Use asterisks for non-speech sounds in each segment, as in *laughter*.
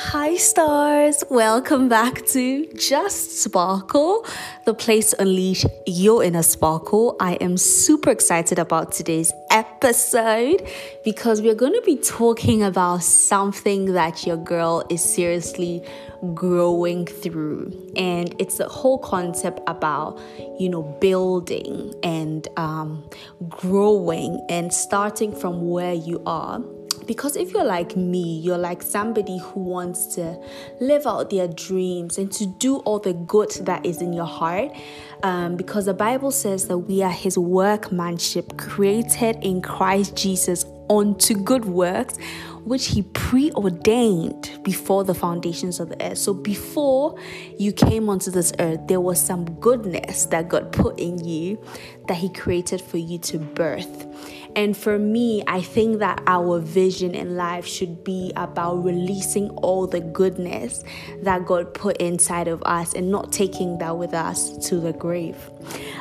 Hi, stars! Welcome back to Just Sparkle, the place to unleash your inner sparkle. I am super excited about today's episode because we're going to be talking about something that your girl is seriously growing through. And it's the whole concept about, you know, building and um, growing and starting from where you are because if you're like me, you're like somebody who wants to live out their dreams and to do all the good that is in your heart. Um, because the Bible says that we are His workmanship, created in Christ Jesus unto good works, which He preordained before the foundations of the earth. So before you came onto this earth, there was some goodness that God put in you that He created for you to birth. And for me, I think that our vision in life should be about releasing all the goodness that God put inside of us and not taking that with us to the grave.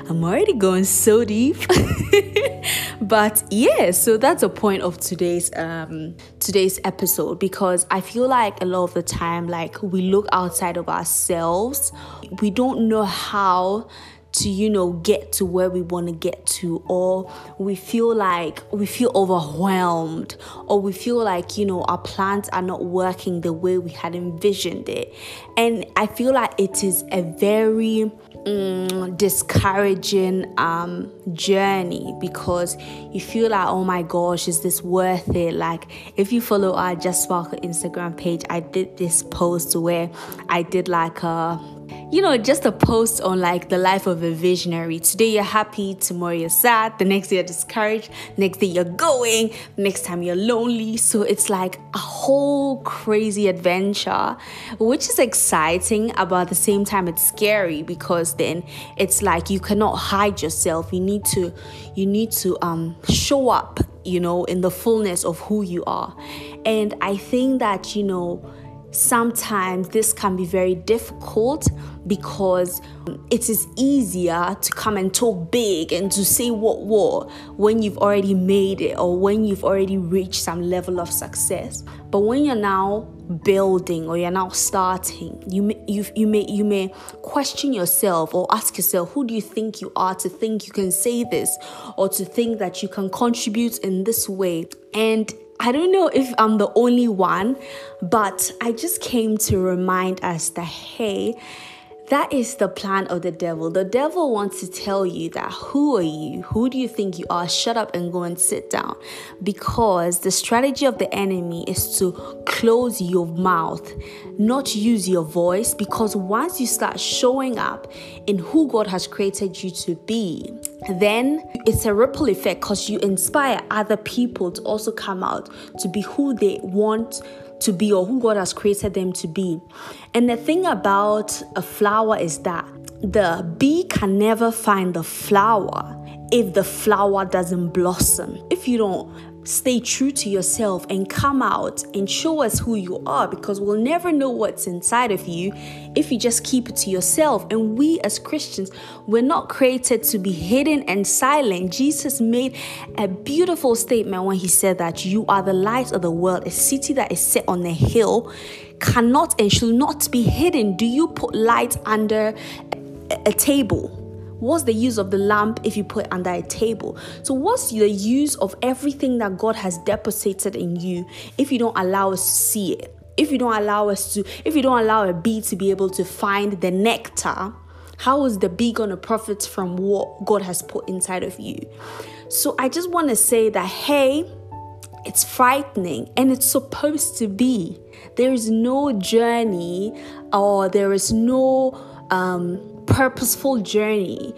I'm already going so deep. *laughs* but yeah, so that's the point of today's um today's episode because I feel like a lot of the time like we look outside of ourselves. We don't know how to you know get to where we want to get to or we feel like we feel overwhelmed or we feel like you know our plans are not working the way we had envisioned it. And i feel like it is a very mm, discouraging um, journey because you feel like oh my gosh is this worth it? Like if you follow our just sparkle instagram page i did this post where i did like a you know, just a post on like the life of a visionary. Today you're happy, tomorrow you're sad, the next day you're discouraged, next day you're going, next time you're lonely. So it's like a whole crazy adventure, which is exciting, but at the same time it's scary because then it's like you cannot hide yourself. You need to you need to um show up, you know, in the fullness of who you are. And I think that, you know, sometimes this can be very difficult because um, it is easier to come and talk big and to say what what when you've already made it or when you've already reached some level of success. But when you're now building or you're now starting you may, you, you may you may question yourself or ask yourself who do you think you are to think you can say this or to think that you can contribute in this way? And I don't know if I'm the only one, but I just came to remind us that hey, that is the plan of the devil. The devil wants to tell you that who are you? Who do you think you are? Shut up and go and sit down. Because the strategy of the enemy is to close your mouth, not use your voice. Because once you start showing up in who God has created you to be, then it's a ripple effect because you inspire other people to also come out to be who they want to be or who God has created them to be. And the thing about a flower is that the bee can never find the flower if the flower doesn't blossom. If you don't stay true to yourself and come out and show us who you are because we'll never know what's inside of you if you just keep it to yourself. And we as Christians, we're not created to be hidden and silent. Jesus made a beautiful statement when he said that you are the light of the world, a city that is set on a hill cannot and should not be hidden. Do you put light under a table? What's the use of the lamp if you put it under a table? So, what's the use of everything that God has deposited in you if you don't allow us to see it? If you don't allow us to, if you don't allow a bee to be able to find the nectar, how is the bee going to profit from what God has put inside of you? So, I just want to say that, hey, it's frightening and it's supposed to be. There is no journey or there is no um, purposeful journey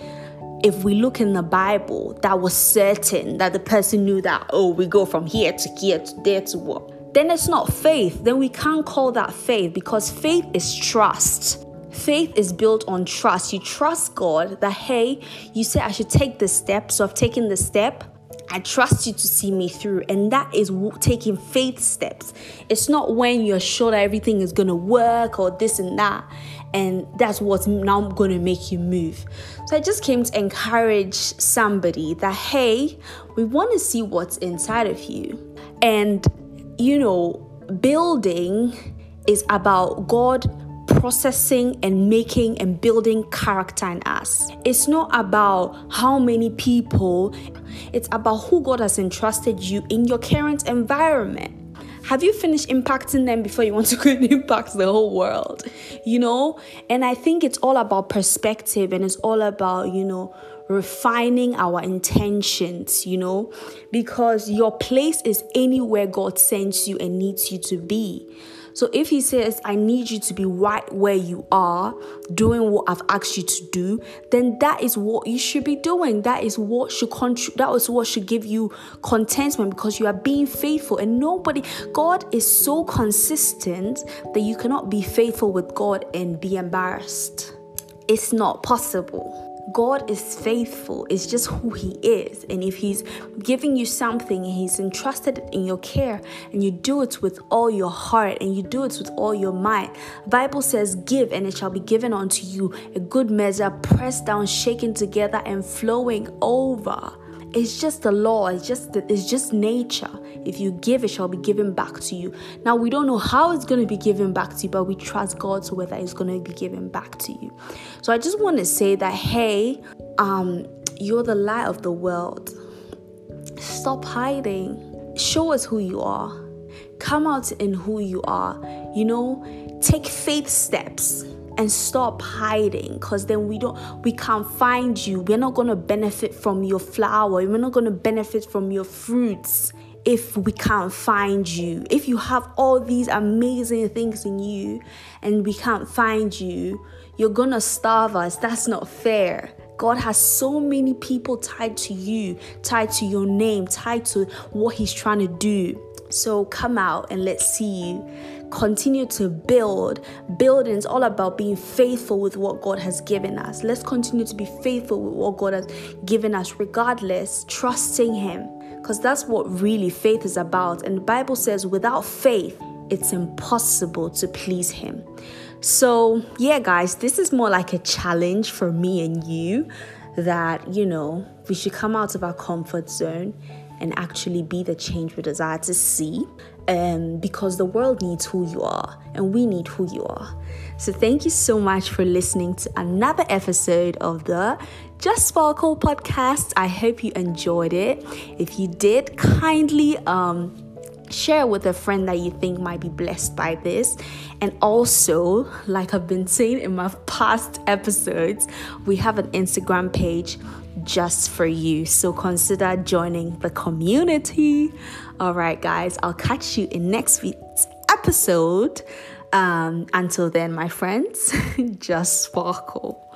if we look in the Bible that was certain that the person knew that, oh, we go from here to here to there to what, then it's not faith. Then we can't call that faith because faith is trust. Faith is built on trust. You trust God that, hey, you say I should take this step, so I've taken the step. I trust you to see me through. And that is taking faith steps. It's not when you're sure that everything is going to work or this and that and that's what's now going to make you move. So I just came to encourage somebody that hey, we want to see what's inside of you. And you know, building is about God processing and making and building character in us. It's not about how many people, it's about who God has entrusted you in your current environment. Have you finished impacting them before you want to go and impact the whole world? You know? And I think it's all about perspective and it's all about, you know, refining our intentions, you know, because your place is anywhere God sends you and needs you to be. So if he says, I need you to be right where you are, doing what I've asked you to do, then that is what you should be doing. That is what should contribute, that is what should give you contentment because you are being faithful. And nobody, God is so consistent that you cannot be faithful with God and be embarrassed. It's not possible. God is faithful. It's just who He is. And if He's giving you something, and He's entrusted it in your care, and you do it with all your heart and you do it with all your might. Bible says, "Give, and it shall be given unto you, a good measure, pressed down, shaken together, and flowing over." It's just the law. It's just it's just nature. If you give, it shall be given back to you. Now we don't know how it's going to be given back to you, but we trust God so whether it's going to be given back to you. So I just want to say that hey, um, you're the light of the world. Stop hiding. Show us who you are. Come out in who you are. You know, take faith steps and stop hiding because then we don't we can't find you we're not going to benefit from your flower we're not going to benefit from your fruits if we can't find you if you have all these amazing things in you and we can't find you you're to starve us that's not fair God has so many people tied to you, tied to your name, tied to what He's trying to do. So come out and let's see you continue to build. Building is all about being faithful with what God has given us. Let's continue to be faithful with what God has given us, regardless, trusting Him. Because that's what really faith is about. And the Bible says, without faith, it's impossible to please Him. So, yeah, guys, this is more like a challenge for me and you that, you know, we should come out of our comfort zone and actually be the change we desire to see um, because the world needs who you are and we need who you are. So, thank you so much for listening to another episode of the Just Sparkle podcast. I hope you enjoyed it. If you did, kindly um, share with a friend that you think might be blessed by this. And also, like I've been saying in my *laughs* past episodes, we have an Instagram page just for you. So consider joining the community. All right, guys, I'll catch you in next week's episode. Um, until then, my friends, *laughs* just sparkle.